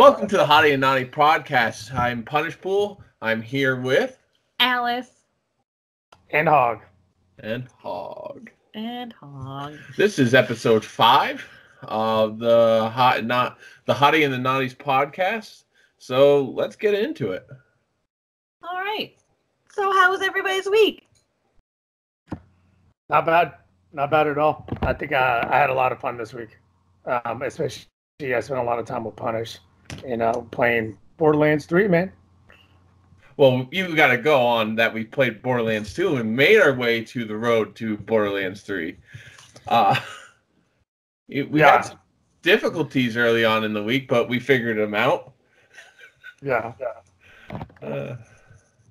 Welcome to the Hottie and Naughty podcast. I'm Punish Pool. I'm here with Alice And Hog. and Hog. and Hog. This is episode five of the hot and not the Hottie and the Naughties podcast. So let's get into it. All right. So, how was everybody's week? Not bad. Not bad at all. I think I, I had a lot of fun this week. Um, especially I spent a lot of time with Punish and know, playing Borderlands 3, man. Well, you got to go on that we played Borderlands 2 and made our way to the road to Borderlands 3. Uh, it- we Yeah. had some difficulties early on in the week, but we figured them out. Yeah. Uh,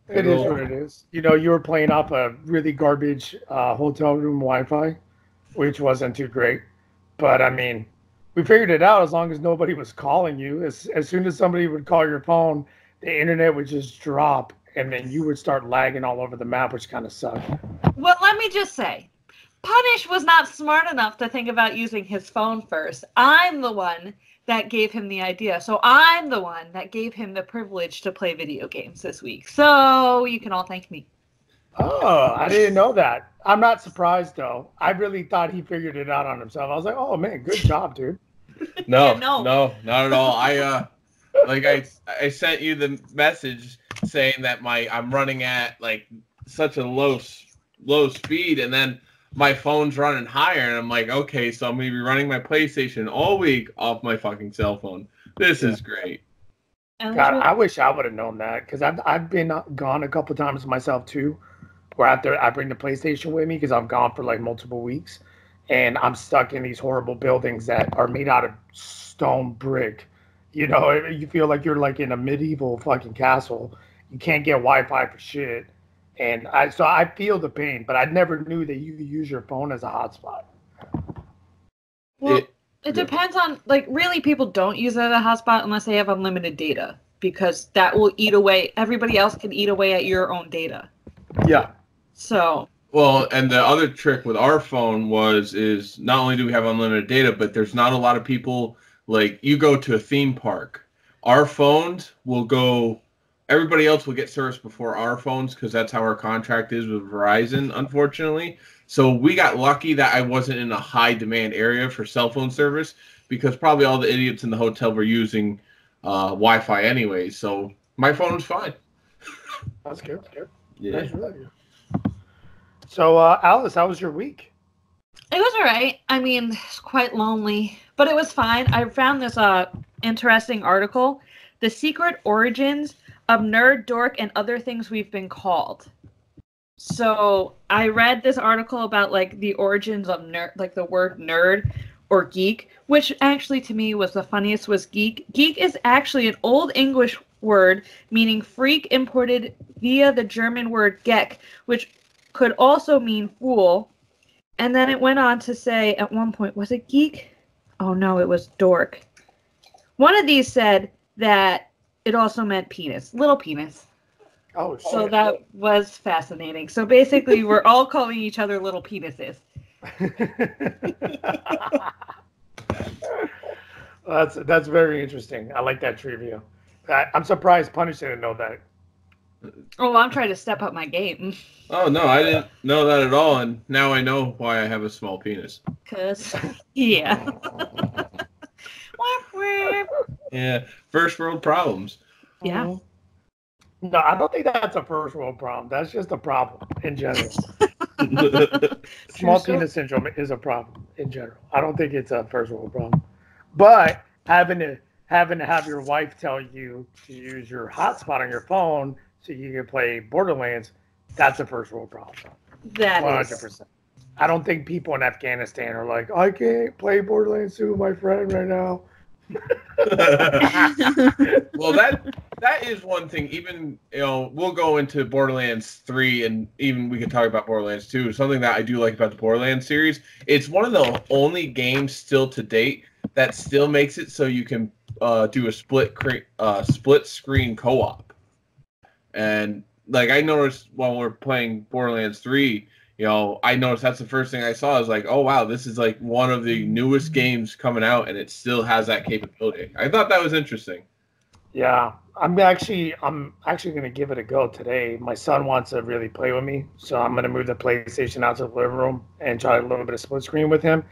It is what it is. You know, you were playing off a really garbage uh, hotel room Wi Fi, which wasn't too great. But I mean, we figured it out as long as nobody was calling you. As, as soon as somebody would call your phone, the internet would just drop and then you would start lagging all over the map, which kind of sucked. Well, let me just say, Punish was not smart enough to think about using his phone first. I'm the one that gave him the idea. So, I'm the one that gave him the privilege to play video games this week. So, you can all thank me. Oh, I didn't know that. I'm not surprised though. I really thought he figured it out on himself. I was like, oh man, good job, dude. No, Yeah, no. no, not at all. I uh like I I sent you the message saying that my I'm running at like such a low low speed and then my phone's running higher and I'm like, okay, so I'm gonna be running my PlayStation all week off my fucking cell phone. This is great. God, I wish I would have known that because I've I've been gone a couple times myself too, where after I bring the PlayStation with me because I'm gone for like multiple weeks, and I'm stuck in these horrible buildings that are made out of stone brick. You know, you feel like you're like in a medieval fucking castle. You can't get Wi-Fi for shit, and I so I feel the pain, but I never knew that you could use your phone as a hotspot. well, It- it, depends on, like, really, people don't use it as a hotspot unless they have unlimited data because that will eat away, everybody else can eat away at your own data. Yeah, So, Well, and the other trick with our phone was is not only do we have unlimited data, but there's not a lot of people like you go to a theme park. Our phones will go everybody else will get service before our phones because that's how our contract is with Verizon, unfortunately. So we got lucky that I wasn't in a high demand area for cell phone service because probably all the idiots in the hotel were using uh, Wi-Fi anyway. So my phone was fine. that's good. good. Yeah. That's really good. So, uh, Alice, how was your week? It was all right. I mean, it's quite lonely, but it was fine. I found this uh interesting article, "The Secret Origins of Nerd, Dork, and Other Things We've Been Called." So I read this article about like the origins of nerd, like the word nerd or geek, which actually to me was the funniest. Was geek? Geek is actually an old English word meaning freak, imported via the German word geck, which could also mean fool. And then it went on to say at one point, was it geek? Oh no, it was dork. One of these said that it also meant penis, little penis. Oh, shit. So that was fascinating. So basically, we're all calling each other little penises. that's that's very interesting. I like that trivia. I, I'm surprised Punish didn't know that. Oh, I'm trying to step up my game. Oh no, I didn't know that at all, and now I know why I have a small penis. Cause yeah. Wah, wah. Yeah, first world problems. yeah. No, I don't think that's a first world problem. That's just a problem in general. Small penis syndrome is a problem in general. I don't think it's a first world problem. But having to having to have your wife tell you to use your hotspot on your phone so you can play Borderlands, that's a first world problem. That hundred percent. I don't think people in Afghanistan are like, I can't play Borderlands 2 with my friend right now. well, that that is one thing. Even you know, we'll go into Borderlands three, and even we can talk about Borderlands two. Something that I do like about the Borderlands series, it's one of the only games still to date that still makes it so you can uh, do a split cre- uh, split screen co op. And like I noticed while we're playing Borderlands three, you know, I noticed that's the first thing I saw. I was like, oh wow, this is like one of the newest games coming out, and it still has that capability. I thought that was interesting. Yeah, I'm actually I'm actually gonna give it a go today. My son wants to really play with me, so I'm gonna move the PlayStation out to the living room and try a little bit of split screen with him.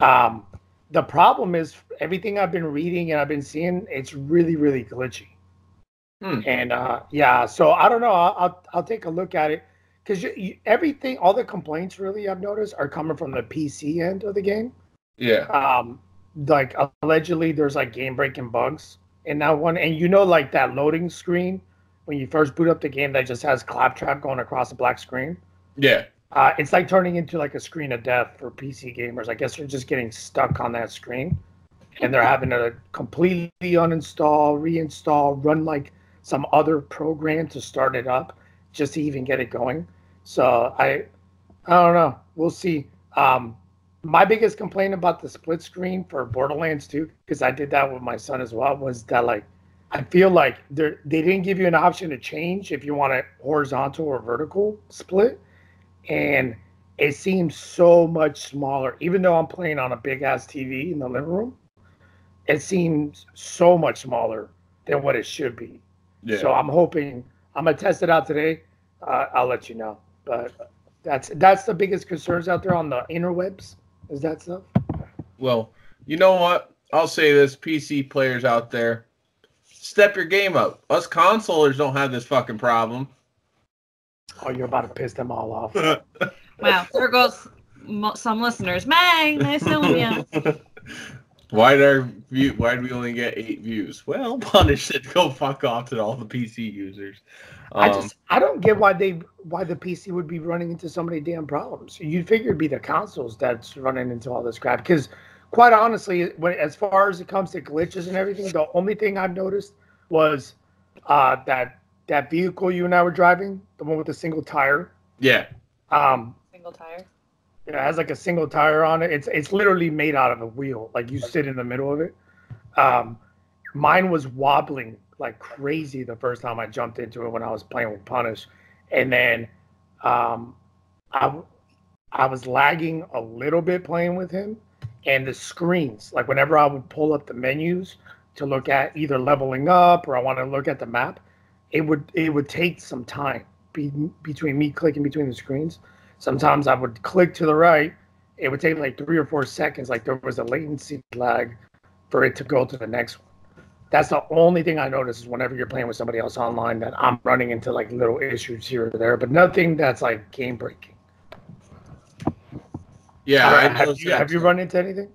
Um, the problem is everything I've been reading and I've been seeing, it's really really glitchy. Hmm. And uh, yeah, so I don't know. I'll I'll, I'll take a look at it because everything, all the complaints really I've noticed are coming from the PC end of the game. Yeah. Um, like allegedly there's like game breaking bugs in that one, and you know like that loading screen when you first boot up the game that just has claptrap going across the black screen. Yeah. Uh, it's like turning into like a screen of death for PC gamers. I guess they're just getting stuck on that screen, and they're having to completely uninstall, reinstall, run like some other program to start it up just to even get it going. So I, I don't know. We'll see. Um, my biggest complaint about the split screen for Borderlands 2, because I did that with my son as well, was that like I feel like they they didn't give you an option to change if you want a horizontal or vertical split, and it seems so much smaller. Even though I'm playing on a big ass TV in the living room, it seems so much smaller than what it should be. Yeah. So I'm hoping I'm gonna test it out today. Uh, I'll let you know. But that's that's the biggest concerns out there on the interwebs. Is that stuff? Well, you know what? I'll say this: PC players out there, step your game up. Us consolers don't have this fucking problem. Oh, you're about to piss them all off. wow, there goes some listeners. Meg, nice knowing you. Why did our view? Why did we only get eight views? Well, punish it. Go fuck off to all the PC users. Um, I just I don't get why they why the PC would be running into so many damn problems. You'd figure it'd be the consoles that's running into all this crap. Because quite honestly, when as far as it comes to glitches and everything, the only thing I've noticed was uh, that that vehicle you and I were driving, the one with the single tire. Yeah. Um, single tire. It has like a single tire on it. It's it's literally made out of a wheel. Like you sit in the middle of it. Um, mine was wobbling like crazy the first time I jumped into it when I was playing with Punish, and then um, I I was lagging a little bit playing with him, and the screens like whenever I would pull up the menus to look at either leveling up or I want to look at the map, it would it would take some time be, between me clicking between the screens sometimes I would click to the right. It would take like three or four seconds, like there was a latency lag for it to go to the next one. That's the only thing I notice is whenever you're playing with somebody else online that I'm running into like little issues here or there, but nothing that's like game breaking. Yeah, uh, have, you, have you run into anything?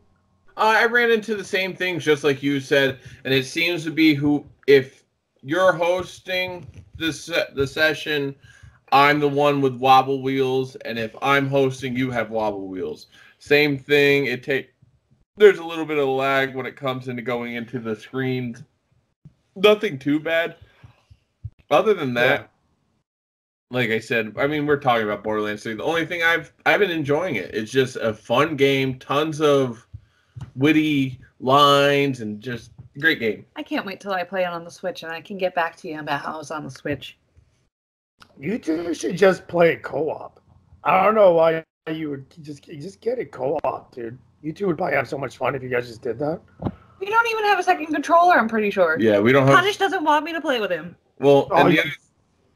Uh, I ran into the same things, just like you said, and it seems to be who if you're hosting this the session I'm the one with wobble wheels, and if I'm hosting, you have wobble wheels. Same thing. It take there's a little bit of lag when it comes into going into the screens. Nothing too bad. Other than that, yeah. like I said, I mean we're talking about Borderlands 3. The only thing I've I've been enjoying it. It's just a fun game, tons of witty lines and just great game. I can't wait till I play it on the Switch and I can get back to you about how it's on the Switch. You two should just play co-op. I don't know why you would just just get it co-op, dude. You two would probably have so much fun if you guys just did that. We don't even have a second controller. I'm pretty sure. Yeah, we don't have. Punish doesn't want me to play with him. Well, oh, the,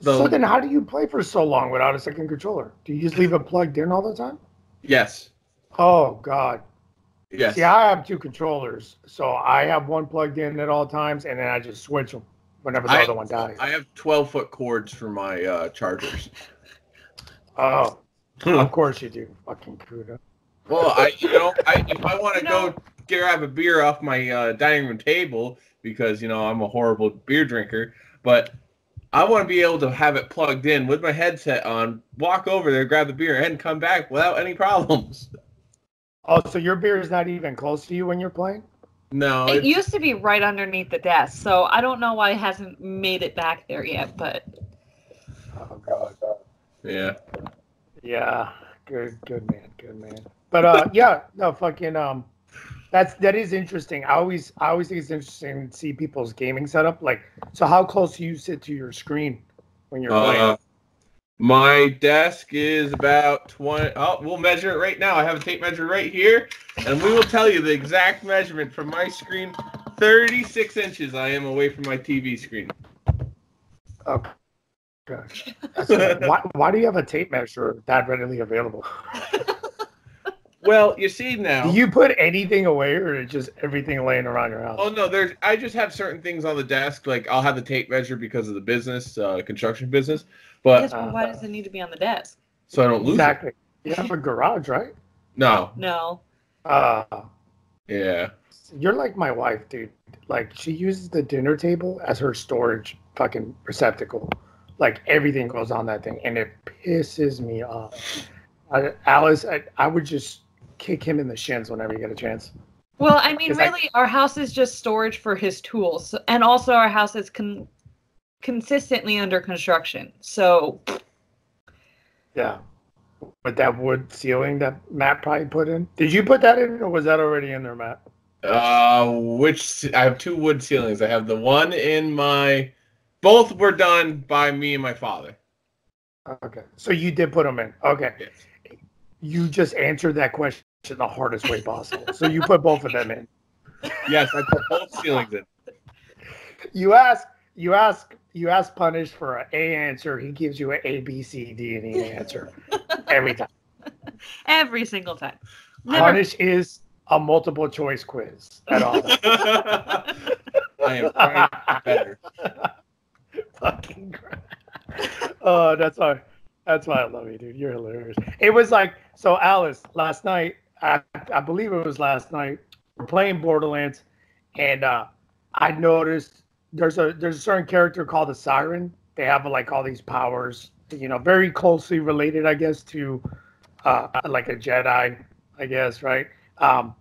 the... so then how do you play for so long without a second controller? Do you just leave it plugged in all the time? Yes. Oh God. Yes. See, I have two controllers, so I have one plugged in at all times, and then I just switch them whenever the I, other one dies. I have 12 foot cords for my uh, chargers. Oh, of course you do, fucking Kuda. Well, I you know, I if I want to go grab a beer off my uh, dining room table because you know I'm a horrible beer drinker, but I want to be able to have it plugged in with my headset on, walk over there, grab the beer, and come back without any problems. Oh, so your beer is not even close to you when you're playing? No. It used to be right underneath the desk, so I don't know why it hasn't made it back there yet, but Oh god. Yeah. Yeah. Good good man, good man. But uh yeah, no fucking um that's that is interesting. I always I always think it's interesting to see people's gaming setup. Like so how close do you sit to your screen when you're uh, playing? My desk is about 20. Oh, we'll measure it right now. I have a tape measure right here, and we will tell you the exact measurement from my screen 36 inches I am away from my TV screen. Okay. gosh. why, why do you have a tape measure that readily available? Well, you see now. Do you put anything away, or is just everything laying around your house? Oh no, there's. I just have certain things on the desk. Like I'll have the tape measure because of the business, uh, construction business. But Yes, but why does it need to be on the desk? so I don't lose. It. exactly. You have a garage, right? No. No. Uh, Yeah. you're like my wife, dude. Like she uses the dinner table as her storage fucking receptacle. Like everything goes on that thing, and it pisses me off. I, Alice, I, I would just kick him in the shins whenever you get a chance. Well, I mean, Is that- really, our house is just storage for his tools, and also our house is con- consistently under construction. So, Yeah. With that wood ceiling that Matt probably put in. Did you put that in, or was that already in there, Matt? Uh, which I have two wood ceilings. I have the one in my. Both were done by me and my father. Okay. So you did put them in. Okay. Yes. You just answered that question the hardest way possible. so you put both of them in. Yes, I put both ceilings in. You ask, you ask, you ask Punish for an A answer. He gives you an A, B, C, D, and E answer every time. every single time. Never. Punish is a multiple choice quiz at all. I am trying better. Fucking crap. Oh, that's why. That's why I love you, dude. You're hilarious. It was like so, Alice. Last night, I, I believe it was last night. We're playing Borderlands, and uh, I noticed there's a there's a certain character called the Siren. They have like all these powers, you know, very closely related, I guess, to uh, like a Jedi, I guess, right? Um,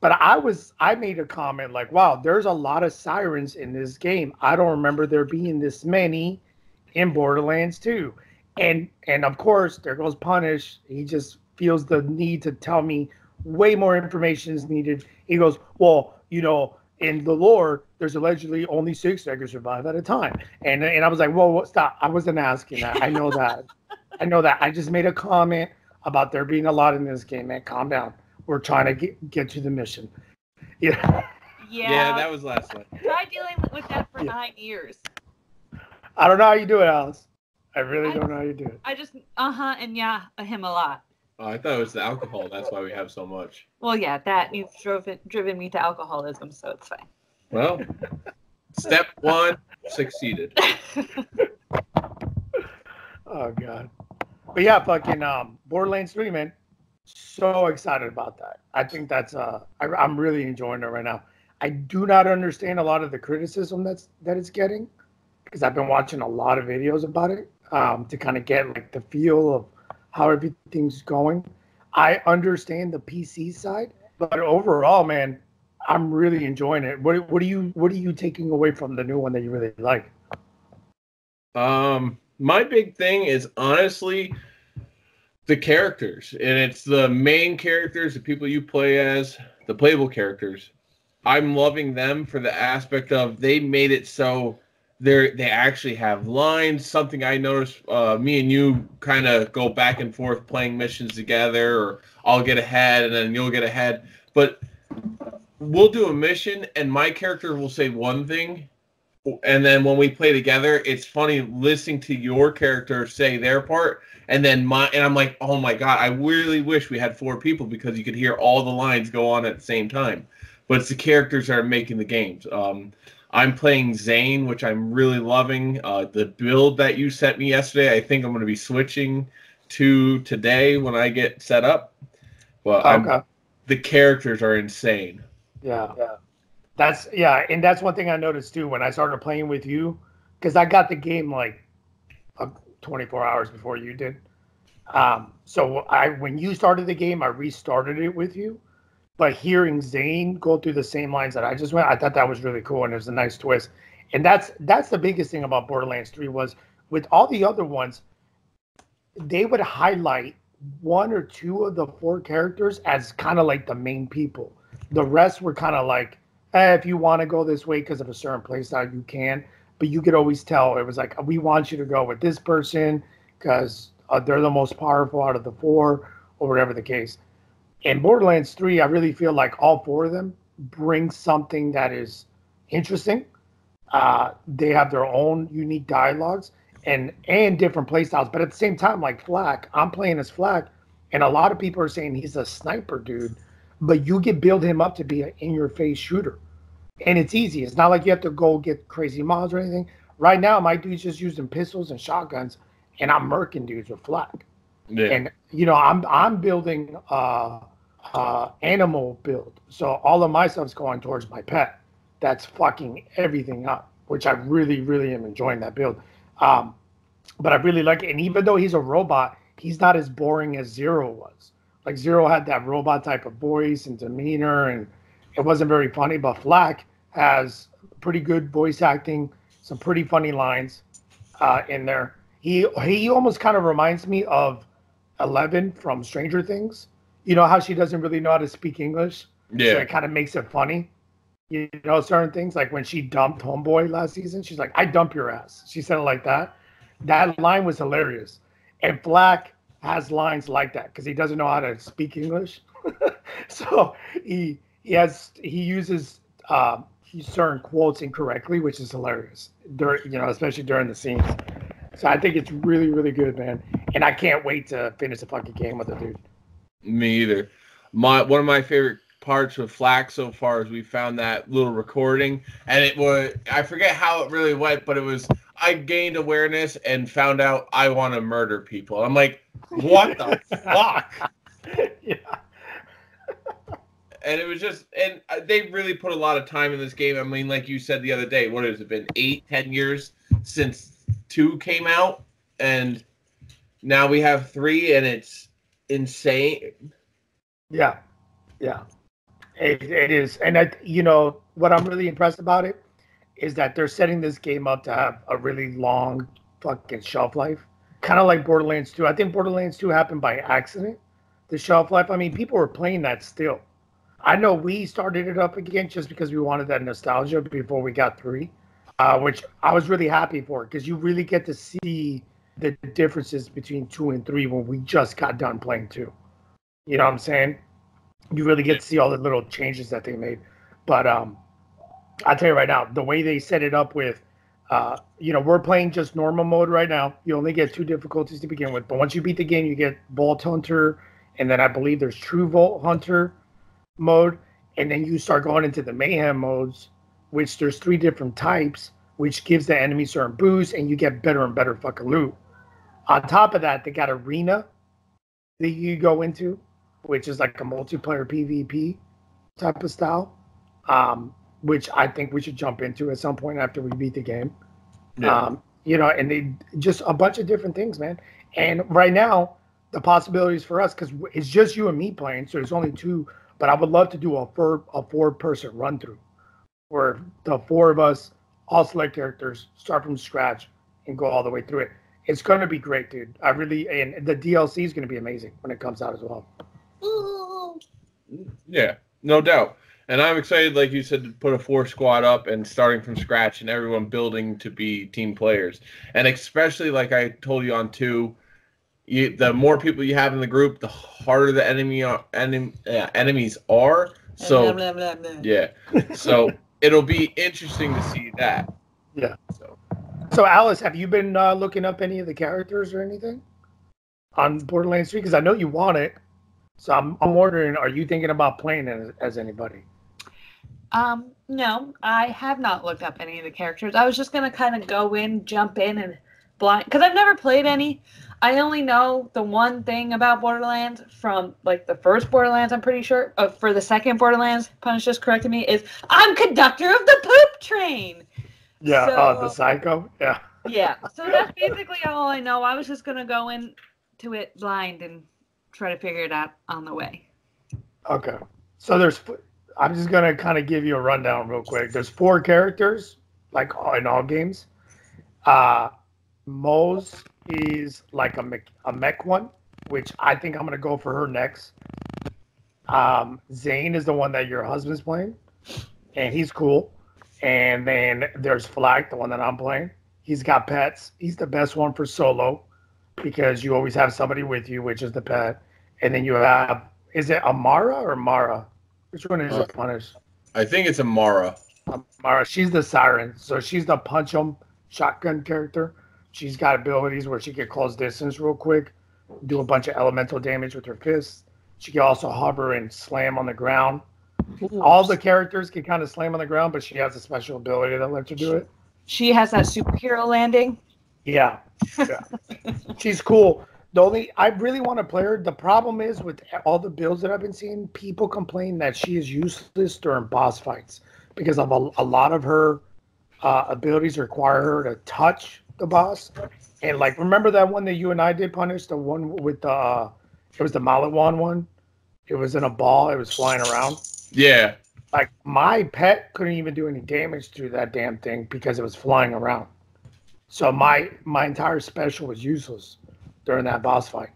but I was I made a comment like, wow, there's a lot of sirens in this game. I don't remember there being this many in Borderlands 2. And and of course, there goes Punish. He just feels the need to tell me way more information is needed. He goes, well, you know, in the lore, there's allegedly only six that can survive at a time. And and I was like, whoa, whoa stop! I wasn't asking that. I know that. I know that. I just made a comment about there being a lot in this game. Man, calm down. We're trying to get get to the mission. Yeah. Yeah. Yeah, that was last one. Try dealing with that for Yeah. nine years. I don't know how you do it, Alice. I really I- don't know how you do it. I just uh huh and yeah him a lot. Oh, I thought it was the alcohol. That's why we have so much. Well, yeah, that you've driven driven me to alcoholism, so it's fine. Well, step one succeeded. Oh god. But yeah, fucking um Borderlands 3, man. So excited about that. I think that's uh I, I'm really enjoying it right now. I do not understand a lot of the criticism that's that it's getting because I've been watching a lot of videos about it um to kind of get like the feel of how everything's going. I understand the PC side, but overall, man, I'm really enjoying it. What what are you what are you taking away from the new one that you really like? Um, my big thing is honestly the characters, and it's the main characters, the people you play as, the playable characters. I'm loving them for the aspect of they made it so they they actually have lines. Something I noticed, uh, me and you kind of go back and forth playing missions together, or I'll get ahead and then you'll get ahead. But we'll do a mission, and my character will say one thing, and then when we play together, it's funny listening to your character say their part, and then my and I'm like, oh my god, I really wish we had four people because you could hear all the lines go on at the same time. But it's the characters that are making the games. Um, I'm playing Zane, which I'm really loving. Uh, the build that you sent me yesterday, I think I'm going to be switching to today when I get set up. But Okay. the characters are insane. Yeah. Yeah. That's yeah, and that's one thing I noticed too when I started playing with you, because I got the game like uh, 24 hours before you did. Um, so I when you started the game, I restarted it with you. But hearing Zane go through the same lines that I just went, I thought that was really cool and it was a nice twist. And that's that's the biggest thing about Borderlands 3 was with all the other ones, they would highlight one or two of the four characters as kind of like the main people. The rest were kind of like, eh, if you want to go this way because of a certain playstyle, you can. But you could always tell it was like, we want you to go with this person because uh, they're the most powerful out of the four, or whatever the case. In Borderlands 3, I really feel like all four of them bring something that is interesting. Uh, they have their own unique dialogues and and different playstyles. But at the same time, like Flak, I'm playing as Flak, and a lot of people are saying he's a sniper dude, but you can build him up to be an in-your-face shooter, and it's easy. It's not like you have to go get crazy mods or anything. Right now, my dude's just using pistols and shotguns, and I'm murking dudes with Flak. Yeah. And you know, I'm I'm building uh uh animal build. So all of my stuff's going towards my pet. That's fucking everything up, which I really, really am enjoying that build. Um, but I really like it. And even though he's a robot, he's not as boring as Zero was. Like Zero had that robot type of voice and demeanor, and it wasn't very funny. But Flak has pretty good voice acting, some pretty funny lines uh, in there. He he almost kind of reminds me of Eleven from Stranger Things. You know how she doesn't really know how to speak English, so yeah. it kind of makes it funny. You know, certain things like when she dumped Homeboy last season, she's like, "I dump your ass." She said it like that. That line was hilarious. And Flak has lines like that because he doesn't know how to speak English. so he he has he uses uh, certain quotes incorrectly, which is hilarious. During you know, especially during the scenes. So I think it's really really good, man. And I can't wait to finish the fucking game with the dude. Me either. My one of my favorite parts with Flak so far is we found that little recording, and it was I forget how it really went, but it was I gained awareness and found out I want to murder people. I'm like, what the fuck? yeah. And it was just, and uh, they really put a lot of time in this game. I mean, like you said the other day, what has it been? Eight, ten years since two came out, and now we have three, and it's insane. Yeah, yeah, it, it is, and I, you know, what I'm really impressed about it is that they're setting this game up to have a really long fucking shelf life, kind of like Borderlands 2. I think Borderlands 2 happened by accident. The shelf life. I mean, people were playing that still. I know we started it up again just because we wanted that nostalgia before we got three, uh, which I was really happy for because you really get to see the differences between two and three when we just got done playing two. You know what I'm saying? You really get to see all the little changes that they made. But um, I'll tell you right now, the way they set it up with, uh, you know, we're playing just normal mode right now. You only get two difficulties to begin with, but once you beat the game, you get Vault Hunter, and then I believe there's True Vault Hunter mode, and then you start going into the Mayhem modes, which there's three different types, which gives the enemy certain boosts, and you get better and better fucking loot. On top of that, they got Arena that you go into, which is like a multiplayer PvP type of style. Um, which I think we should jump into at some point after we beat the game. Yeah. Um, you know, and they just a bunch of different things, man. And right now, the possibilities for us because it's just you and me playing, so there's only two. But I would love to do a four a four person run through, where the four of us all select characters, start from scratch, and go all the way through it. It's going to be great, dude. I really and the DLC is going to be amazing when it comes out as well. Yeah, no doubt. And I'm excited, like you said, to put a four squad up and starting from scratch and everyone building to be team players. And especially, like I told you on two, you, the more people you have in the group, the harder the enemy are, enem, uh, enemies are. So Blah, blah, blah, blah. yeah, so it'll be interesting to see that. Yeah. So So, Alice, have you been uh, looking up any of the characters or anything on Borderlands 3? Because I know you want it. So I'm, I'm wondering, are you thinking about playing it as, as anybody? Um, no, I have not looked up any of the characters. I was just gonna kind of go in, jump in, and blind because I've never played any. I only know the one thing about Borderlands from like the first Borderlands. I'm pretty sure. Uh, for the second Borderlands, Punish just corrected me. Is I'm conductor of the poop train. Yeah, uh, the Psycho. Yeah. Yeah, so that's basically all I know. I was just gonna go into it blind and try to figure it out on the way. Okay. So there's, I'm just gonna kind of give you a rundown real quick. There's four characters, like in all games. Uh, Moze is like a mech, a mech one, which I think I'm gonna go for her next. Um, Zane is the one that your husband's playing, and he's cool. And then there's Flak, the one that I'm playing. He's got pets. He's the best one for solo because you always have somebody with you, which is the pet. And then you have is it Amara or Mara? Which one is Uh, it? Punish. I think it's Amara. Amara, she's the siren. So she's the punch 'em shotgun character. She's got abilities where she can close distance real quick, do a bunch of elemental damage with her fists. She can also hover and slam on the ground. All the characters can kind of slam on the ground, but she has a special ability that lets her do it. She has that superhero landing. Yeah, yeah. she's cool. The only I really want to play her. The problem is with all the builds that I've been seeing, people complain that she is useless during boss fights because of a, a lot of her uh, abilities require her to touch the boss. And like, remember that one that you and I did punish the one with the uh, it was the Maliwan one. It was in a ball. It was flying around. Yeah. Like my pet couldn't even do any damage to that damn thing because it was flying around. So my my entire special was useless during that boss fight.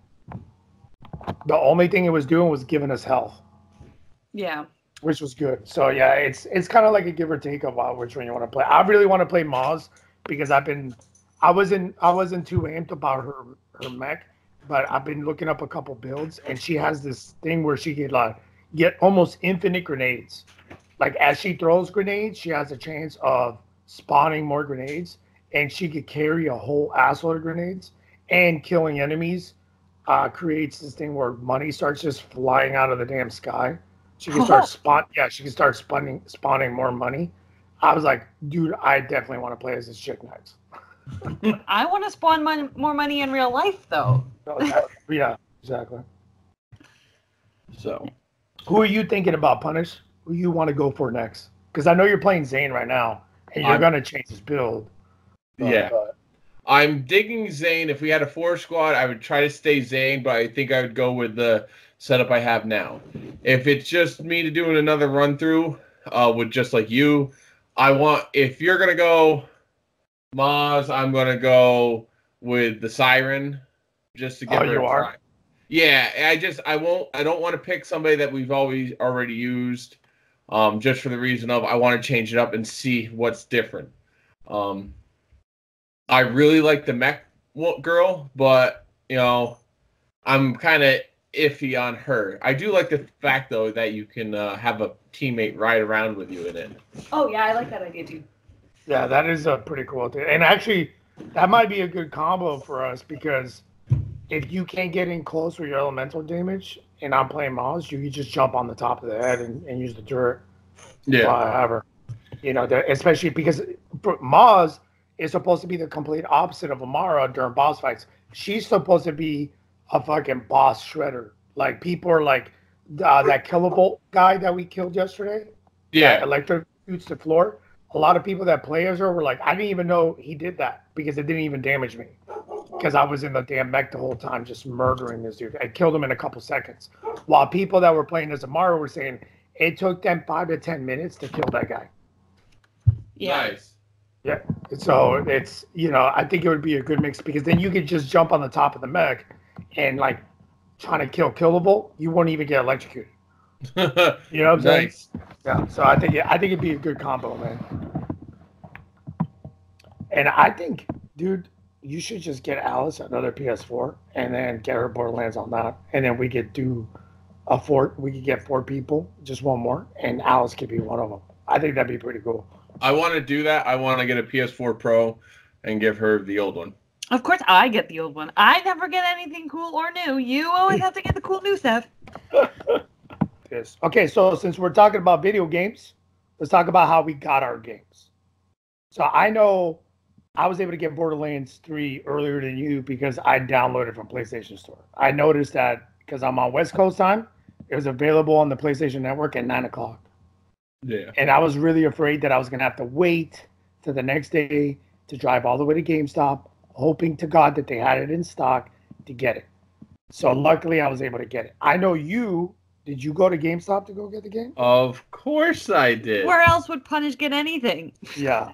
The only thing it was doing was giving us health, Yeah. which was good. So yeah, it's it's kind of like a give or take of uh, which one you want to play. I really want to play Maz because I've been I wasn't I wasn't too amped about her her mech, but I've been looking up a couple builds and she has this thing where she can like get almost infinite grenades. Like as she throws grenades, she has a chance of spawning more grenades, and she could carry a whole assload of grenades and killing enemies. Uh, creates this thing where money starts just flying out of the damn sky. She can start spawn. Yeah, she can start spawning spawning more money. I was like, dude, I definitely want to play as this chick next. I want to spawn mon- more money in real life, though. So that- yeah, exactly. So Who are you thinking about, Punish? Who you want to go for next? Because I know you're playing Zane right now, and you're I'm- gonna change his build. But, Yeah. uh, I'm digging Zane. If we had a four squad, I would try to stay Zane, but I think I would go with the setup I have now. If it's just me to doing another run through uh, with just like you, I want if you're gonna go Maz, I'm gonna go with the Siren just to get. Oh, you are? Yeah, I just I won't I don't want to pick somebody that we've always already used, um, just for the reason of I want to change it up and see what's different. Um, I really like the mech girl, but you know, I'm kind of iffy on her. I do like the fact though that you can uh, have a teammate ride around with you in it. Oh yeah, I like that idea too. yeah, that is a pretty cool thing. And actually, that might be a good combo for us because if you can't get in close with your elemental damage, and I'm playing Maz, you just jump on the top of the head and, and use the turret. Yeah, However, You know, especially because Maz is supposed to be the complete opposite of Amara during boss fights. She's supposed to be a fucking boss shredder. Like people are like uh, that Killavolt guy that we killed yesterday. yeah, that electrocutes the floor. A lot of people that play as her were like, I didn't even know he did that because it didn't even damage me. Because I was in the damn mech the whole time, just murdering this dude. I killed him in a couple seconds. While people that were playing as Amara were saying it took them five to ten minutes to kill that guy. Yeah. nice. Yeah. So it's you know I think it would be a good mix because then you could just jump on the top of the mech and like trying to kill Killavolt, you won't even get electrocuted. You know what I'm saying? Yeah, so I think I think it'd be a good combo, man. And I think, dude, you should just get Alice another PS4 and then get her Borderlands on that, and then we could do a four. We could get four people, just one more, and Alice could be one of them. I think that'd be pretty cool. I want to do that. I want to get a PS4 Pro and give her the old one. Of course, I get the old one. I never get anything cool or new. You always have to get the cool new stuff. Yes. Okay, so since we're talking about video games, let's talk about how we got our games. So I know I was able to get Borderlands 3 earlier than you because I downloaded from PlayStation Store. I noticed that because I'm on West Coast time, it was available on the PlayStation Network at 9 o'clock. Yeah. And I was really afraid that I was going to have to wait to the next day to drive all the way to GameStop, hoping to God that they had it in stock to get it. So luckily, I was able to get it. I know you. Did you go to GameStop to go get the game? Of course I did. Where else would Punish get anything? Yeah.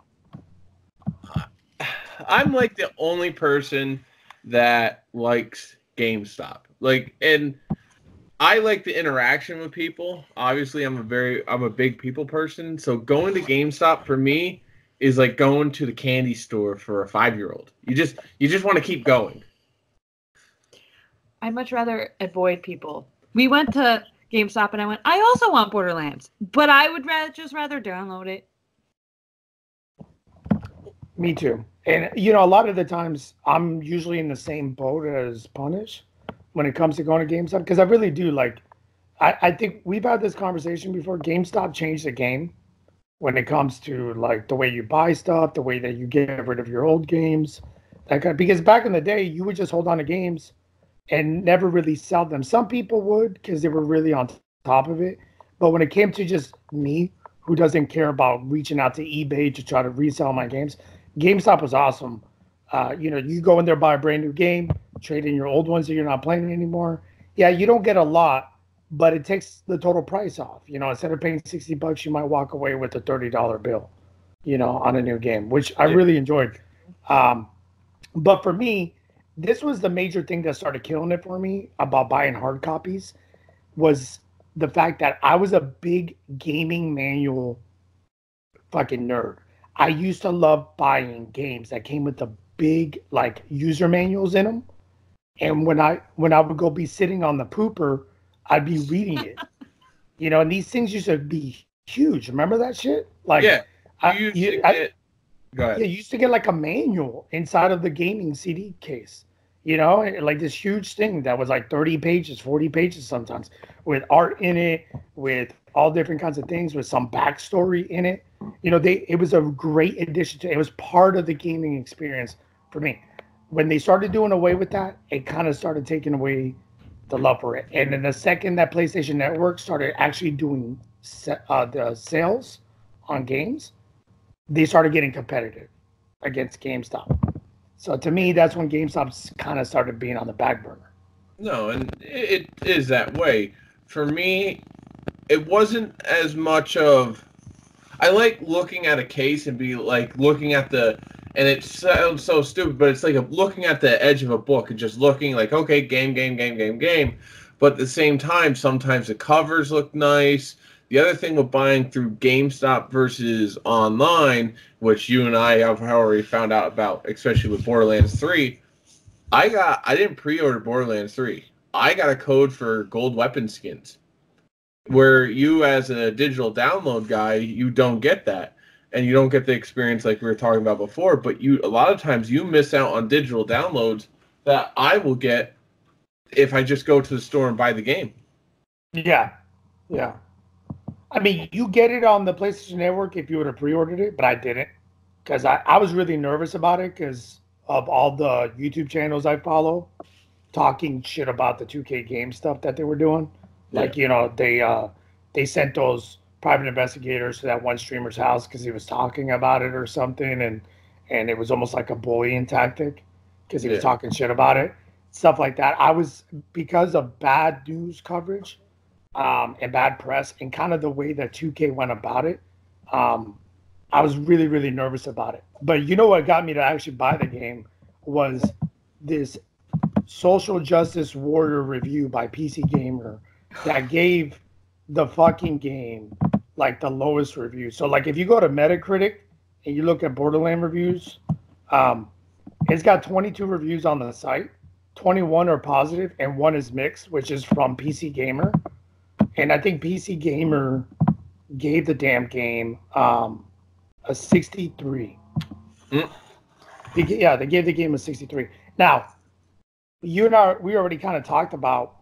I'm like the only person that likes GameStop. Like, and I like the interaction with people. Obviously, I'm a very, I'm a big people person. So going to GameStop for me is like going to the candy store for a five year old. You just, you just want to keep going. I'd much rather avoid people. We went to GameStop and I went, I also want Borderlands, but I would rather just rather download it. Me too. And you know, a lot of the times I'm usually in the same boat as Punish when it comes to going to GameStop because I really do like. I, I think we've had this conversation before. GameStop changed the game when it comes to like the way you buy stuff, the way that you get rid of your old games. That kind of, because back in the day, you would just hold on to games and never really sell them. Some people would because they were really on top of it. But when it came to just me, who doesn't care about reaching out to eBay to try to resell my games, GameStop was awesome. Uh, you know, you go in there buy a brand new game, trade in your old ones that you're not playing anymore. Yeah, you don't get a lot, but it takes the total price off. You know, instead of paying sixty bucks, you might walk away with a thirty dollar bill. You know, on a new game, which I really enjoyed. Um, but for me, this was the major thing that started killing it for me about buying hard copies was the fact that I was a big gaming manual fucking nerd. I used to love buying games that came with the big like user manuals in them. And when I when I would go be sitting on the pooper, I'd be reading it. you know, and these things used to be huge. Remember that shit? Like yeah, I, you used you- to I- get- go ahead. yeah, you used to get like a manual inside of the gaming CD case, you know, like this huge thing that was like 30 pages, 40 pages sometimes, with art in it, with all different kinds of things, with some backstory in it. You know, they it was a great addition to it was part of the gaming experience for me. When they started doing away with that, it kind of started taking away the love for it. And then the second that PlayStation Network started actually doing uh, the sales on games, they started getting competitive against GameStop. So to me, that's when GameStop kind of started being on the back burner. No, and it is that way. For me, it wasn't as much of. I like looking at a case and be like looking at the, and it sounds so stupid, but it's like a, looking at the edge of a book and just looking like, okay, game, game, game, game, game. But at the same time, sometimes the covers look nice. The other thing with buying through GameStop versus online, which you and I have already found out about, especially with Borderlands 3, I got I didn't pre-order Borderlands 3. I got a code for gold weapon skins. Where you as a digital download guy, you don't get that. And you don't get the experience like we were talking about before, but you a lot of times you miss out on digital downloads that I will get if I just go to the store and buy the game. Yeah, yeah. I mean, you get it on the PlayStation Network if you would have pre-ordered it, but I didn't because I, I was really nervous about it because of all the YouTube channels I follow talking shit about the 2K game stuff that they were doing. Like you know, they uh they sent those private investigators to that one streamer's house because he was talking about it or something, and and it was almost like a bullying tactic because he was talking shit about it, stuff like that. I was because of bad news coverage um, and bad press and kind of the way that 2K went about it. Um, I was really, really nervous about it. But you know what got me to actually buy the game was this social justice warrior review by PC Gamer that gave the fucking game like the lowest review. So like if you go to Metacritic and you look at Borderland reviews, um, it's got 22 reviews on the site. 21 are positive and one is mixed, which is from PC Gamer. And I think PC Gamer gave the damn game um, a 63. Mm. They yeah, they gave the game a 63. Now, you and I, we already kind of talked about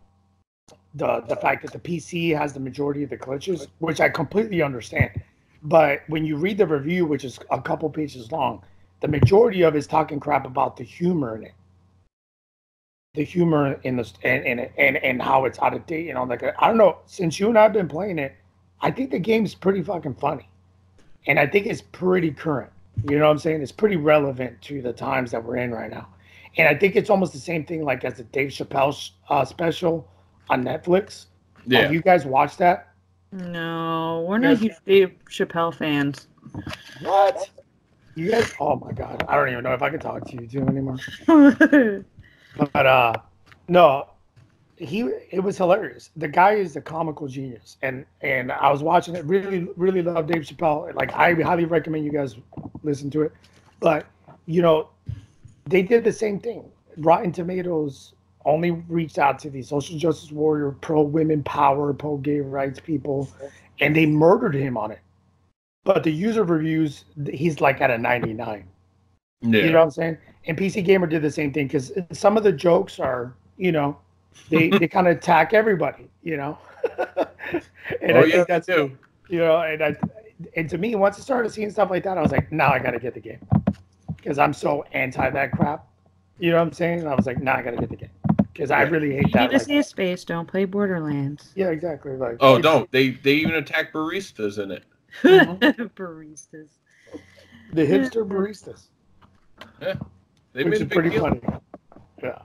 the the fact that the PC has the majority of the glitches, which I completely understand. But when you read the review, which is a couple pages long, the majority of it is talking crap about the humor in it, the humor in the and and and, and how it's out of date. You know, like I don't know. Since you and I've been playing it, I think the game's pretty fucking funny, and I think it's pretty current. You know what I'm saying? It's pretty relevant to the times that we're in right now. And I think it's almost the same thing like as the Dave Chappelle uh, special on Netflix. Have you guys watched that? No, we're not huge Dave Chappelle fans. What? You guys? Oh my god! I don't even know if I can talk to you two anymore. But uh, no, he it was hilarious. The guy is a comical genius, and and I was watching it. Really, really love Dave Chappelle. Like I highly recommend you guys listen to it. But you know, they did the same thing. Rotten Tomatoes only reached out to these social justice warrior, pro women power, pro gay rights people, and they murdered him on it. But the user reviews, he's like at a 99. Yeah. You know what I'm saying? And PC Gamer did the same thing because some of the jokes are, you know, they they kind of attack everybody, you know. and oh I yeah, think that's too. you know, and I and to me, once I started seeing stuff like that, I was like, now I gotta get the game because I'm so anti that crap. You know what I'm saying? And I was like, now I gotta get the game because I really hate You that. need to like- see a space. Don't play Borderlands. yeah, exactly. Like, Oh, don't they? They even attack baristas in it. Baristas. the hipster baristas, Yeah, They which made is a big pretty deal. funny. Yeah.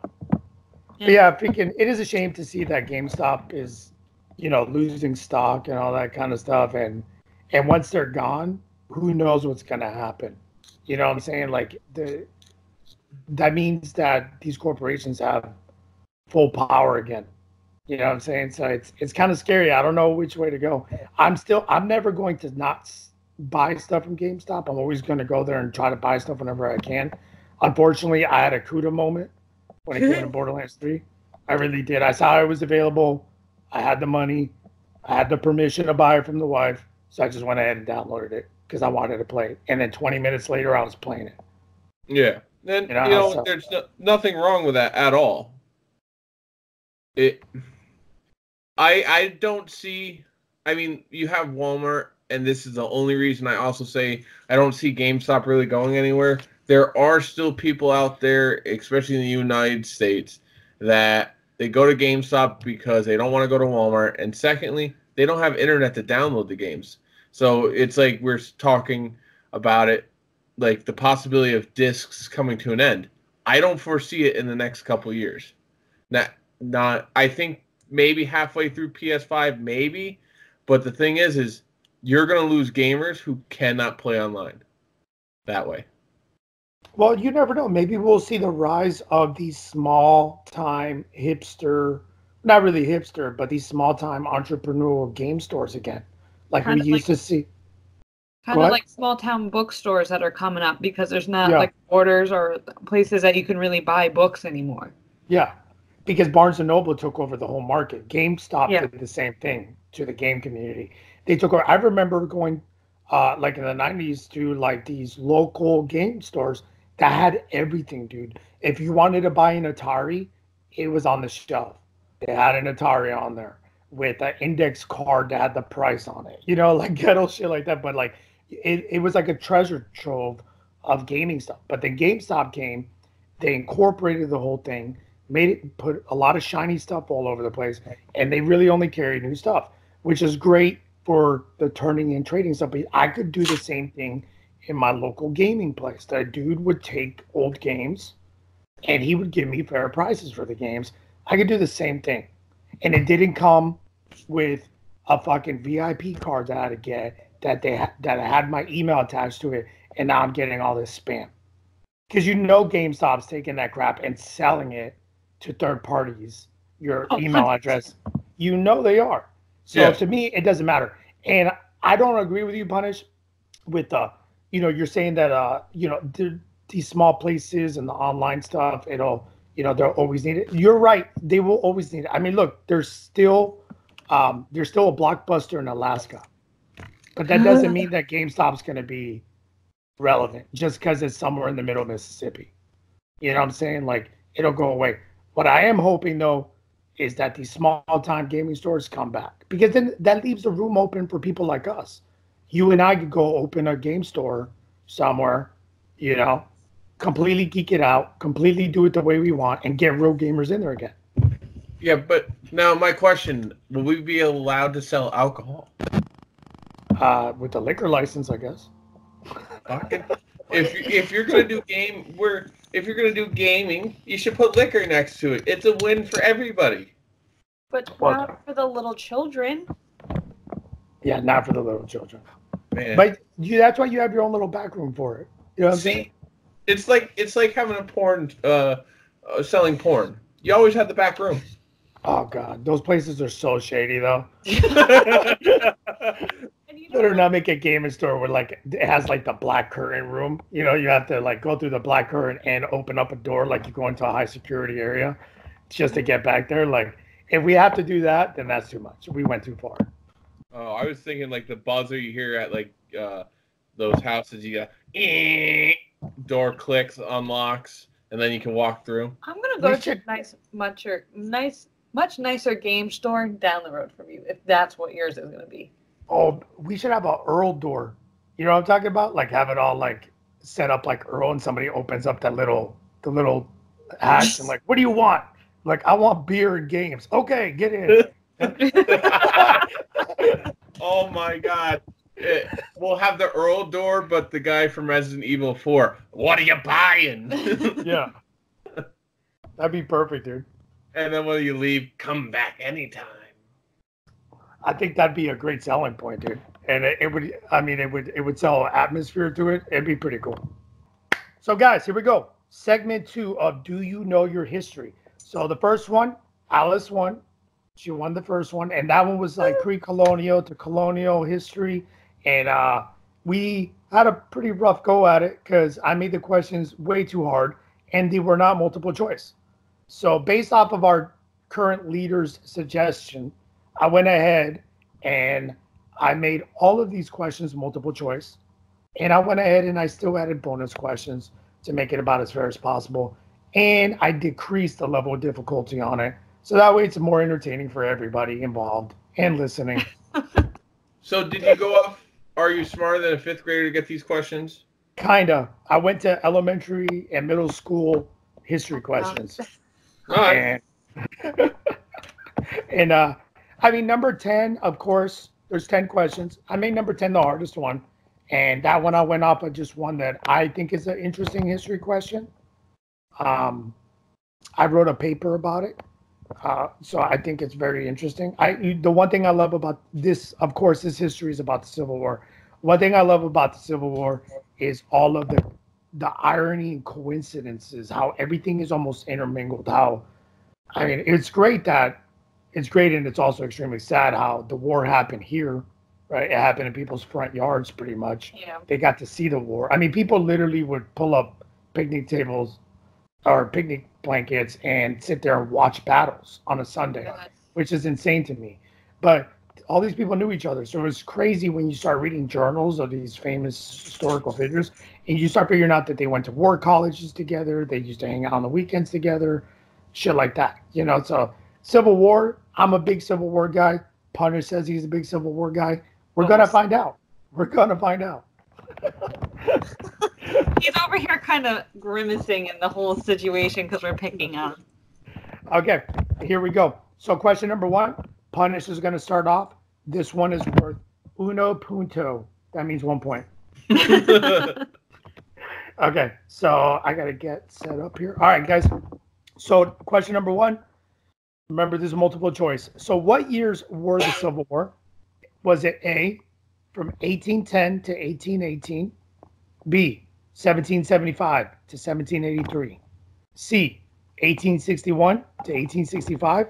But yeah, freaking, it is a shame to see that GameStop is, you know, losing stock and all that kind of stuff. And and once they're gone, who knows what's gonna happen? You know what I'm saying? Like the that means that these corporations have full power again. You know what I'm saying? So it's it's kind of scary. I don't know which way to go. I'm still I'm never going to not buy stuff from GameStop. I'm always going to go there and try to buy stuff whenever I can. Unfortunately, I had a CUDA moment when it came to Borderlands 3. I really did. I saw it was available. I had the money. I had the permission to buy it from the wife. So I just went ahead and downloaded it because I wanted to play it. And then 20 minutes later, I was playing it. Yeah, and You you know, know, so- there's no, nothing wrong with that at all. It, I I don't see. I mean, you have Walmart, and this is the only reason I also say I don't see GameStop really going anywhere. There are still people out there, especially in the United States, that they go to GameStop because they don't want to go to Walmart, and secondly, they don't have internet to download the games. So it's like we're talking about it like the possibility of discs coming to an end. I don't foresee it in the next couple years. Not, not. I think maybe halfway through PS5, maybe. But the thing is, is you're gonna lose gamers who cannot play online. That way. Well, you never know. Maybe we'll see the rise of these small time hipster, not really hipster, but these small time entrepreneurial game stores again. Like Kind we used like- to see. Kind What? of like small town bookstores that are coming up because there's not Yeah. like orders or places that you can really buy books anymore. Yeah. Because Barnes and Noble took over the whole market. GameStop Yeah. did the same thing to the game community. They took over. I remember going uh like in the 90s to like these local game stores that had everything, dude. If you wanted to buy an Atari, it was on the shelf. They had an Atari on there with an index card that had the price on it. You know, like ghetto shit like that. But like it, it was like a treasure trove of gaming stuff. But then GameStop came, they incorporated the whole thing, made it put a lot of shiny stuff all over the place, and they really only carry new stuff, which is great for the turning and trading stuff. But I could do the same thing in my local gaming place. That dude would take old games and he would give me fair prices for the games. I could do the same thing. And it didn't come with a fucking VIP card that I had to get that they ha- that I had my email attached to it, and now I'm getting all this spam. Because you know GameStop's taking that crap and selling it to third parties, your Oh, email 100%. address. You know they are. So Yeah. to me, it doesn't matter. And I don't agree with you, Punish, with the, you know, you're saying that, uh, you know, the, these small places and the online stuff, it'll, you know, they'll always need it. You're right. They will always need it. I mean, look, there's still, um, there's still a blockbuster in Alaska, but that doesn't mean that GameStop's going to be relevant just because it's somewhere in the middle of Mississippi. You know what I'm saying? Like it'll go away. What I am hoping though is that these small time gaming stores come back because then that leaves the room open for people like us. You and I could go open a game store somewhere, you know, completely geek it out, completely do it the way we want, and get real gamers in there again. Yeah, but now my question: Will we be allowed to sell alcohol? Uh, with the liquor license, I guess. Fucking- if if you're gonna do game, we're if you're gonna do gaming, you should put liquor next to it. It's a win for everybody. But not for the little children. Yeah, not for the little children. Man. But you, that's why you have your own little back room for it. You know what I'm saying? It's like it's like having a porn, uh, uh, selling porn. You always have the back room. Oh god, those places are so shady though. Better not make a gaming store where like it has like the black curtain room. You know, you have to like go through the black curtain and open up a door like you go into a high security area just to get back there. Like if we have to do that, then that's too much. We went too far. oh, I was thinking like the buzzer you hear at like uh, those houses. You got, door clicks, unlocks, and then you can walk through. I'm gonna go We to should- a nice, much, nice, much nicer game store down the road from you if that's what yours is gonna be. Oh, we should have a Earl door. You know what I'm talking about? Like have it all like set up like Earl, and somebody opens up that little the little hatch and like, what do you want? Like, I want beer and games. Okay, get in. oh my god. Eh, we'll have the Earl door, but the guy from Resident Evil 4. What are you buying? yeah, that'd be perfect, dude. and then when you leave, come back anytime. I think that'd be a great selling point, dude. And it, it would, I mean, it would, it would sell atmosphere to it. It'd be pretty cool. So, guys, here we go. Segment two of Do You Know Your History? So, the first one, Alice won. She won the first one, and that one was like pre-colonial to colonial history. And uh, we had a pretty rough go at it because I made the questions way too hard, and they were not multiple choice. So, based off of our current leader's suggestion, I went ahead and I made all of these questions multiple choice. And I went ahead and I still added bonus questions to make it about as fair as possible. And I decreased the level of difficulty on it. So that way it's more entertaining for everybody involved and listening. So did you go off? Are you smarter than a fifth grader to get these questions? Kinda. I went to elementary and middle school history questions. All right. And, and uh, I mean, number 10, of course, there's 10 questions. I made number 10 the hardest one. And that one I went off of just one that I think is an interesting history question. Um, I wrote a paper about it. Uh, so I think it's very interesting. I the one thing I love about this, of course, this history is about the Civil War. One thing I love about the Civil War is all of the the irony and coincidences, how everything is almost intermingled. How I mean, it's great that it's great, and it's also extremely sad how the war happened here. Right, it happened in people's front yards, pretty much. Yeah. They got to see the war. I mean, people literally would pull up picnic tables or picnic blankets and sit there and watch battles on a Sunday which is insane to me. But all these people knew each other. So it's crazy when you start reading journals of these famous historical figures and you start figuring out that they went to war colleges together, they used to hang out on the weekends together, shit like that. You know, so Civil War, I'm a big Civil War guy. Punish says he's a big Civil War guy. We're gonna find out. We're gonna find out. He's over here kind of grimacing in the whole situation because we're picking on. Okay, here we go. So question number one, Punish is gonna start off. This one is worth uno punto. That means one point. Okay, so I gotta get set up here. All right, guys. So question number one. Remember, this is multiple choice. So, what years were the Civil War? Was it A, from 1810 to 1818? B, 1775 to 1783? C, 1861 to 1865?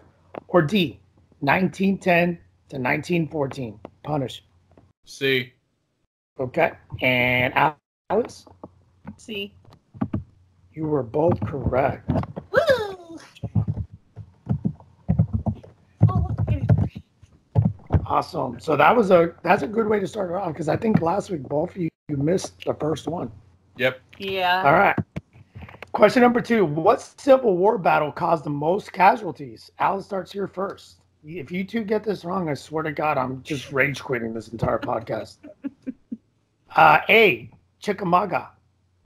Or D, 1910 to 1914? Punish. See. Okay. And Alex, See. you were both correct. Woo! Oh, look, it- Awesome. So that was a that's a good way to start it off because I think last week both of you, you missed the first one. Yep. Yeah. All right. Question number two: What Civil War battle caused the most casualties? Alan starts here first. If you two get this wrong, I swear to God, I'm just rage quitting this entire podcast. Uh, A. Chickamauga.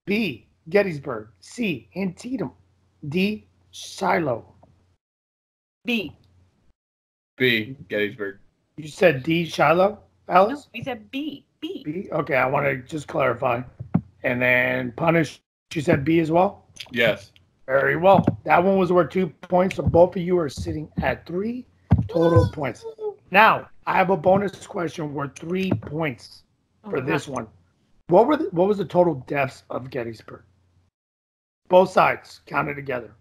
B. Gettysburg. C. Antietam. D. Shiloh. B. B. Gettysburg. You said D. Shiloh, No, Alice. we said B. B. B. Okay, I want to just clarify. And then punish. You said B as well. Yes. Very well. That one was worth two points. So both of you are sitting at three total points. Now I have a bonus question worth three points oh, for Oh, this one. What were the, what was the total deaths of Gettysburg? Both sides counted together.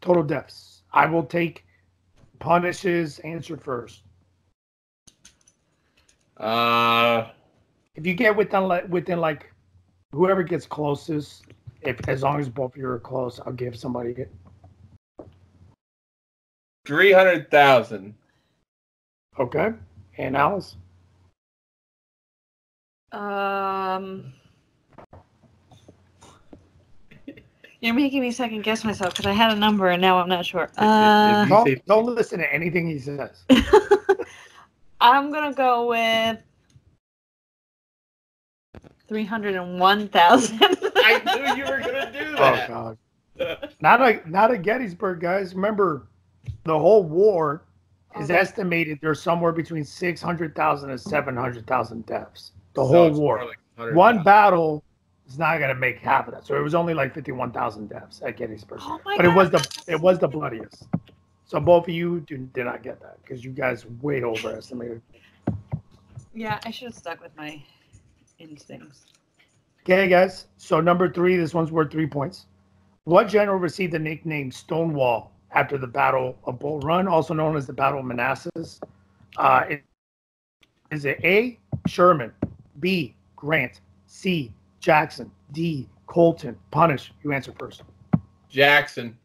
Total deaths. I will take punishes answer first. Uh, If you get within like within like whoever gets closest, if as long as both of you are close, I'll give somebody it. three hundred thousand. Okay. And Alice. Um. You're making me second guess myself because I had a number and now I'm not sure. Uh, Don't, don't listen to anything he says. I'm gonna go with three hundred and one thousand. I knew you were gonna do oh, that. Oh. God. Not a not a Gettysburg, guys. Remember, the whole war oh, is Okay. estimated there's somewhere between 600,000 and 700,000 deaths. The So whole war. like One battle is not going to make half of that. So it was only like 51,000 deaths at Gettysburg. Oh my but it was the it was the bloodiest. So both of you do, did not get that because you guys way overestimated. Yeah, I should have stuck with my instincts. Okay, guys. So number three, this one's worth three points. What general received the nickname Stonewall after the Battle of Bull Run, also known as the Battle of Manassas? Uh, it- is it A. Sherman, B. Grant, C. Jackson, D. Colton? Punish. You answer first. Jackson.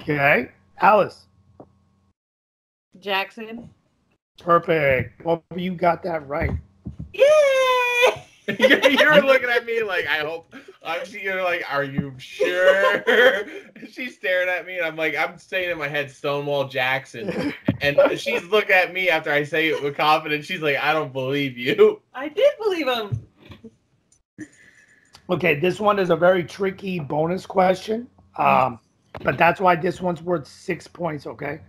Okay, Alice. Jackson. Perfect. Well, you got that right. Yay! you're looking at me like I hope. I'm. You're like, are you sure? she's staring at me, and I'm like, I'm saying in my head, Stonewall Jackson, and she's looking at me after I say it with confidence. She's like, I don't believe you. I did believe him. Okay, this one is a very tricky bonus question, um, but that's why this one's worth six points. Okay,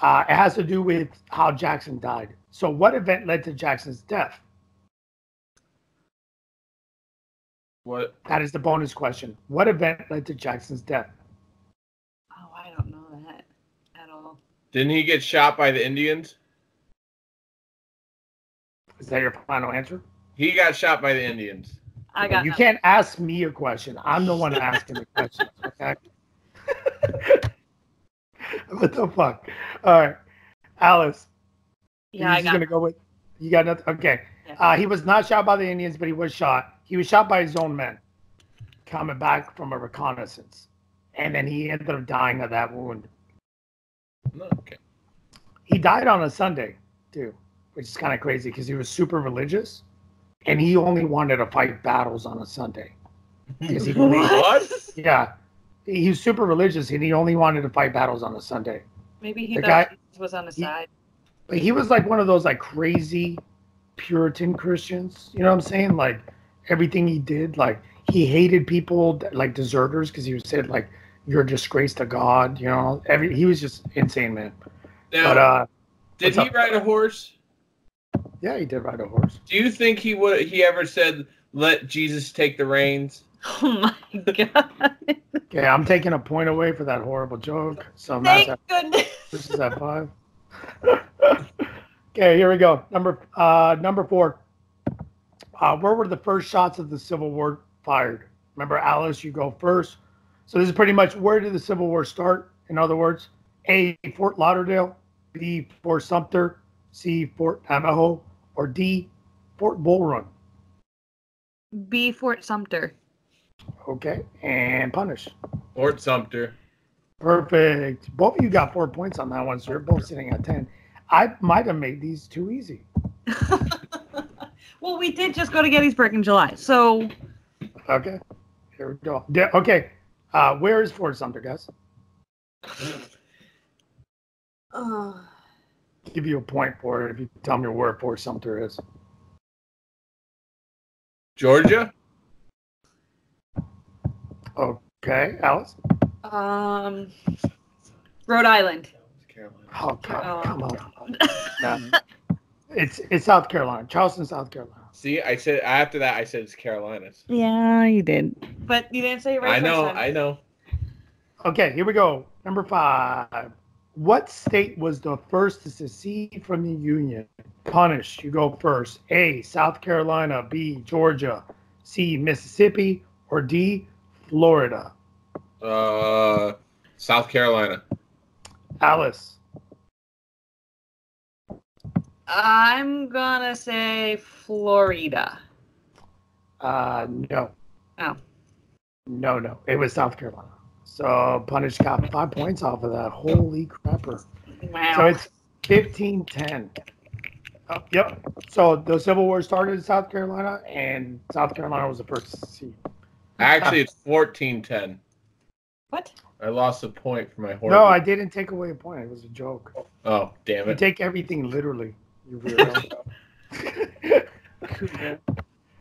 uh, it has to do with how Jackson died. So, what event led to Jackson's death? What? That is the bonus question. What event led to Jackson's death? Oh, I don't know that at all. Didn't he get shot by the Indians? Is that your final answer? He got shot by the Indians. I got you nothing. can't ask me a question. I'm the one asking the questions. Okay. what the fuck? All right, Alice. Yeah, You're I just got. gonna go with you got nothing. Okay. Yeah. Uh, he was not shot by the Indians, but he was shot. He was shot by his own men coming back from a reconnaissance, and then he ended up dying of that wound. Okay. He died on a Sunday too, which is kind of crazy because he was super religious, and he only wanted to fight battles on a Sunday. Because he believed, What? yeah, he was super religious, and he only wanted to fight battles on a Sunday. Maybe he The thought guy- Jesus was on the he- side. But he was like one of those like crazy Puritan Christians. You know what I'm saying? Like everything he did, like he hated people that- like deserters because he said like you're a disgrace to God. You know, every he was just insane, man. Now, But uh, did he up? ride a horse? yeah, he did ride a horse. Do you think he would? He ever said, "Let Jesus take the reins"? Oh my god! Okay, I'm taking a point away for that horrible joke. So Matt's Thank at, goodness. this is at five. okay, here we go. Number uh number four. Uh, where were the first shots of the Civil War fired? Remember, Alice, you go first. So this is pretty much where did the Civil War start? In other words, A. Fort Lauderdale, B. Fort Sumter, C. Fort Navajo, or D. Fort Bull Run. B Fort Sumter. Okay, and punish. Fort Sumter. Perfect. Both of you got four points on that one, so you're both sitting at ten. I might have made these too easy. well, we did just go to Gettysburg in July, so Okay, here we go. Yeah, okay, uh, where is Fort Sumter, guys? uh, Give you a point for it if you tell me where Fort Sumter is. Georgia. Okay, Alice. um, Rhode Island. Carolina. Oh, come, come on. No. It's it's South Carolina, Charleston, South Carolina. See, I said after that, I said it's Carolinas. Yeah, you did. But you didn't say it right. I know. I know. Okay, here we go. Number five. What state was the first to secede from the Union? Punish. You go first. A. South Carolina. B. Georgia. C. Mississippi. Or D. Florida. Uh, South Carolina. Alice. I'm gonna say Florida. Uh, no. Oh. No, no. It was South Carolina. So Punish got five points off of that. Holy crapper. Wow. So it's 15 10. Oh, yep. So the Civil War started in South Carolina, and South Carolina was the first to secede. Actually, it's fourteen ten. What? I lost a point for my horse. No, I didn't take away a point. It was a joke. Oh, damn it! You take everything literally. You weirdo.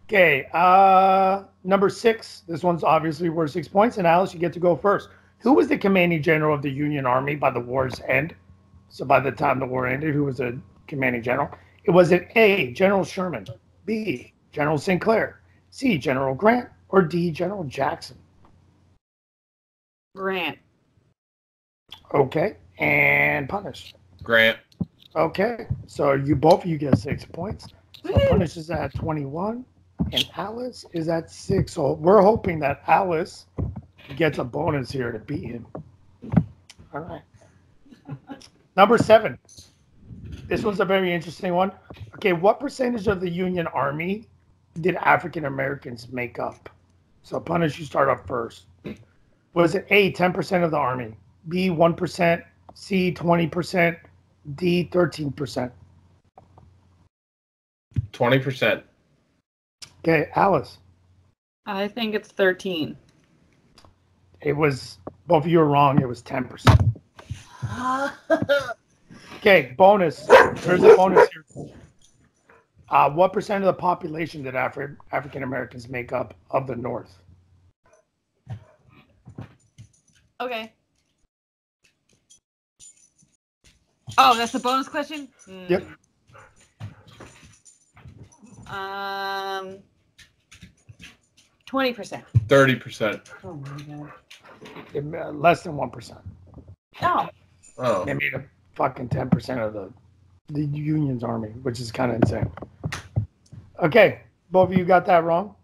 okay, uh, number six. This one's obviously worth six points. And Alice, you get to go first. Who was the commanding general of the Union Army by the war's end? So by the time the war ended, who was the commanding general? It was it A. General Sherman, B. General St. Clair, C. General Grant, or D. General Jackson? Grant. Okay, and punish. Grant. Okay, so you both of you get six points. So Punish is at 21, and Alice is at six. So we're hoping that Alice gets a bonus here to beat him. All right. Number seven. This one's a very interesting one. Okay, what percentage of the Union Army did African Americans make up? So Punish, you start off first. Was it A, 10% of the Army, B, 1%, C, 20%, D, 13%? 20%. Okay, Alice. I think it's 13. It was both of you are wrong. It was ten percent. Okay, bonus. There's a bonus here. Uh, what percent of the population did Afri- African Americans make up of the North? Okay. Oh, that's a bonus question? Hmm. Yep. Um, 20%. 30%. Oh my god. It, uh, less than one percent. Oh, Oh. They made up fucking ten percent of the the Union's army, which is kind of insane. Okay, both of you got that wrong.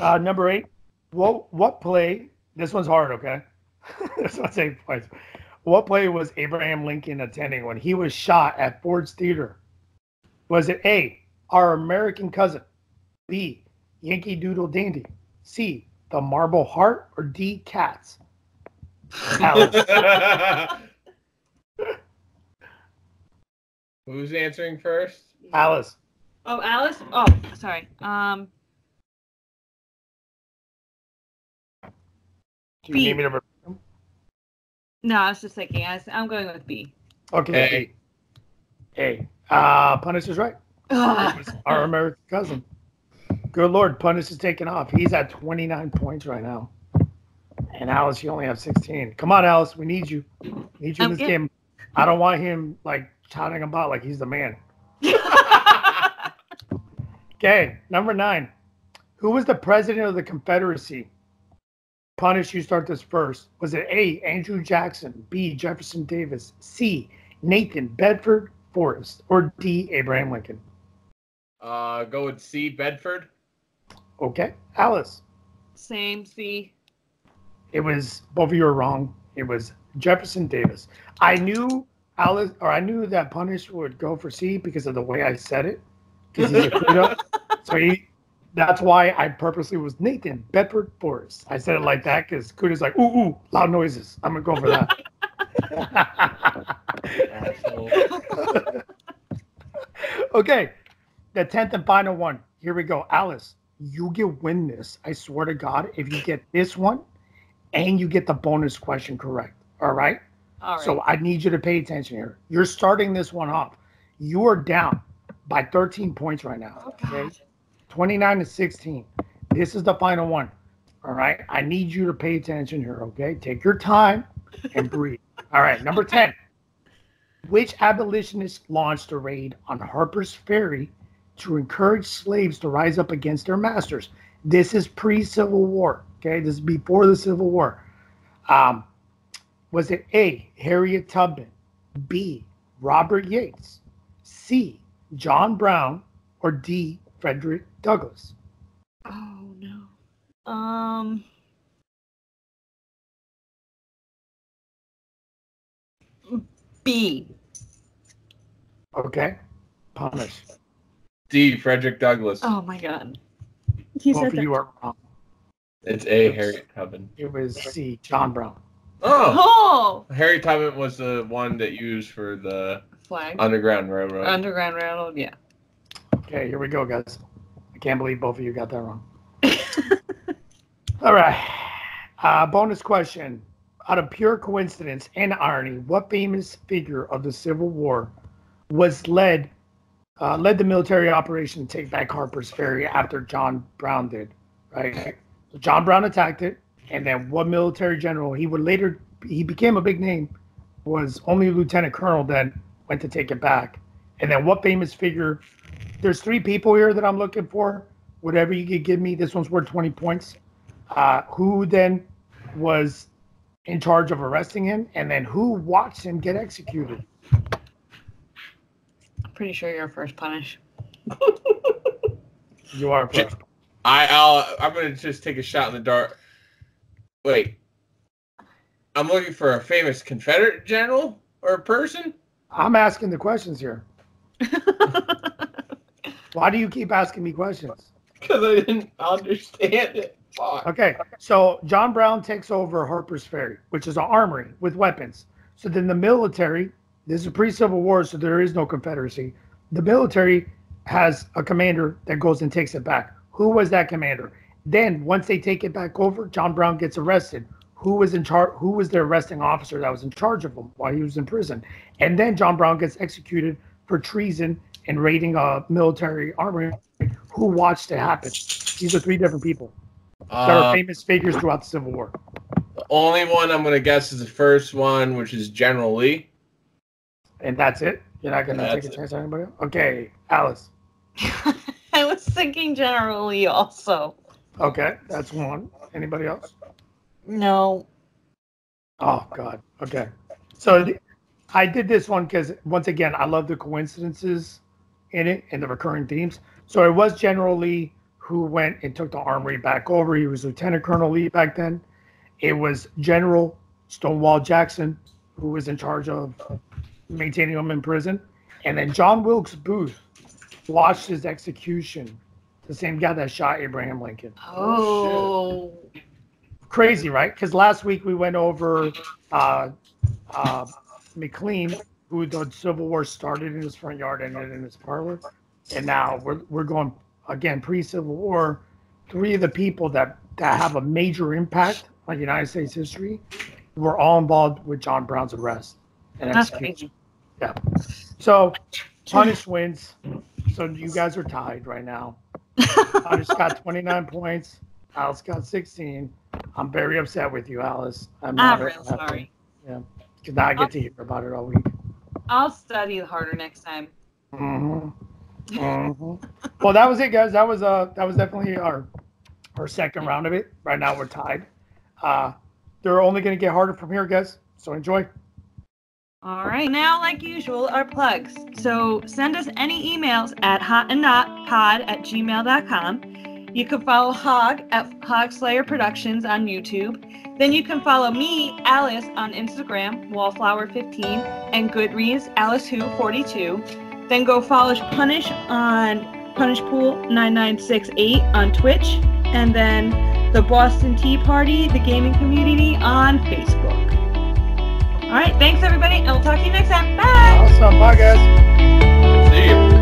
Uh, number eight. What what play? This one's hard. Okay, this one's eight points. What play was Abraham Lincoln attending when he was shot at Ford's Theater? Was it A, Our American Cousin, B, Yankee Doodle Dandy, C, The Marble Heart, or D, Cats? Alice. Who's answering first? Alice. Oh, Alice? Oh, sorry. Um, Do you B. need me to repeat them? no, I was just thinking. I was, I'm going with B. Okay. A. A. Uh, Punish is right. It Ugh. was our American cousin. Good Lord, Punish is taking off. He's at 29 points right now. And Alice, you only have 16. Come on, Alice. We need you. Need you in I'm this in. game. I don't want him like shouting about like he's the man. Okay, number nine. Who was the president of the Confederacy? Punish, you start this first. Was it A, Andrew Jackson, B, Jefferson Davis, C, Nathan Bedford Forrest, or D, Abraham Lincoln? Uh, go with C. Bedford. Okay, Alice. Same C. It was both of you are wrong. It was Jefferson Davis. I knew Alice, or I knew that Punish would go for C because of the way I said it, because he's a Kuda. so he, that's why I purposely was Nathan Bedford Forrest. I said it like that because Kuda's like, ooh, ooh, loud noises. I'm gonna go for that. Okay, the tenth and final one. Here we go, Alice. You get win this. I swear to God, if you get this one, and you get the bonus question correct. All right. All right. So I need you to pay attention here. You're starting this one off. You are down by 13 points right now. oh, Okay. God. 29 to 16. This is the final one. All right. I need you to pay attention here. Okay. Take your time and breathe. All right. Number 10. Which abolitionist launched a raid on Harper's Ferry to encourage slaves to rise up against their masters? This is pre Civil War. Okay. This is before the Civil War. Um, was it A, Harriet Tubman, B, Robert Yates, C, John Brown, or D, Frederick Douglass? Oh no. Um. B. Okay. Punish. D. Frederick Douglass. Oh my god. He Both said of that. you are wrong. It's A. Harriet Tubman. It was C, John Brown. Oh, Oh, Harriet Tubman was the one that used for the flag. Underground Railroad. Underground Railroad. Yeah. Okay, here we go, guys. I can't believe both of you got that wrong. All right. Uh, bonus question. out of pure coincidence and irony, what famous figure of the Civil War was led uh, led the military operation to take back Harper's Ferry after John Brown did? Right. So John Brown attacked it, and then what military general he would later he became a big name was only lieutenant colonel then went to take it back, and then what famous figure? There's three people here that I'm looking for. Whatever you could give me, this one's worth 20 points. Uh, who then was in charge of arresting him, and then who watched him get executed? I'm pretty sure you're first punish. You are first. I, I'll, I'm gonna just take a shot in the dark. Wait, I'm looking for a famous Confederate general or a person. I'm asking the questions here. Why do you keep asking me questions? Because I didn't understand it. Fuck. Okay, so John Brown takes over Harper's Ferry, which is an armory with weapons. So then the military, this is pre-Civil War, so there is no Confederacy. The military has a commander that goes and takes it back. Who was that commander? Then once they take it back over, John Brown gets arrested. Who was in charge? Who was the arresting officer that was in charge of him while he was in prison? And then John Brown gets executed for treason and raiding a military armory. Who watched it happen? These are three different people that are Uh, famous figures throughout the Civil War. the only one I'm gonna guess is the first one, which is General Lee. And that's it. You're not gonna take a it. chance on anybody? else? Okay, Alice. I was thinking generally also. Okay, that's one. Anybody else? No. Oh God. Okay. So I did this one because once again, I love the coincidences in it and the recurring themes. So it was General Lee who went and took the armory back over. He was Lieutenant Colonel Lee back then. It was General Stonewall Jackson who was in charge of maintaining him in prison, and then John Wilkes Booth watched his execution. The same guy that shot Abraham Lincoln. Oh. Crazy, right? Because last week we went over uh, uh, McLean, who the Civil War started in his front yard and ended in his parlor, and now we're we're going again pre-Civil War. Three of the people that that have a major impact on United States history were all involved with John Brown's arrest and That's execution. crazy. So Punish wins. So you guys are tied right now. Punish got 29 points. Alice got 16. I'm very upset with you, Alice. I'm I'm real sorry. Yeah, because now I get to hear about it all week. I'll study harder next time. Mm-hmm. Mm-hmm. Well, that was it, guys. That was uh that was definitely our our second round of it. Right now we're tied. Uh, they're only going to get harder from here, guys. So enjoy. All right, now, like usual, our plugs. So send us any emails at hotandnotpod at gmail.com. You can follow Hog at Hog Slayer Productions on YouTube. Then you can follow me, Alice, on Instagram, Wallflower15, and Goodreads, Alice Who 42. Then go follow Punish on PunishPool9968 on Twitch. And then the Boston Tea Party, the gaming community on Facebook. All right, thanks everybody, and we'll talk to you next time. Bye. Awesome. Bye, guys.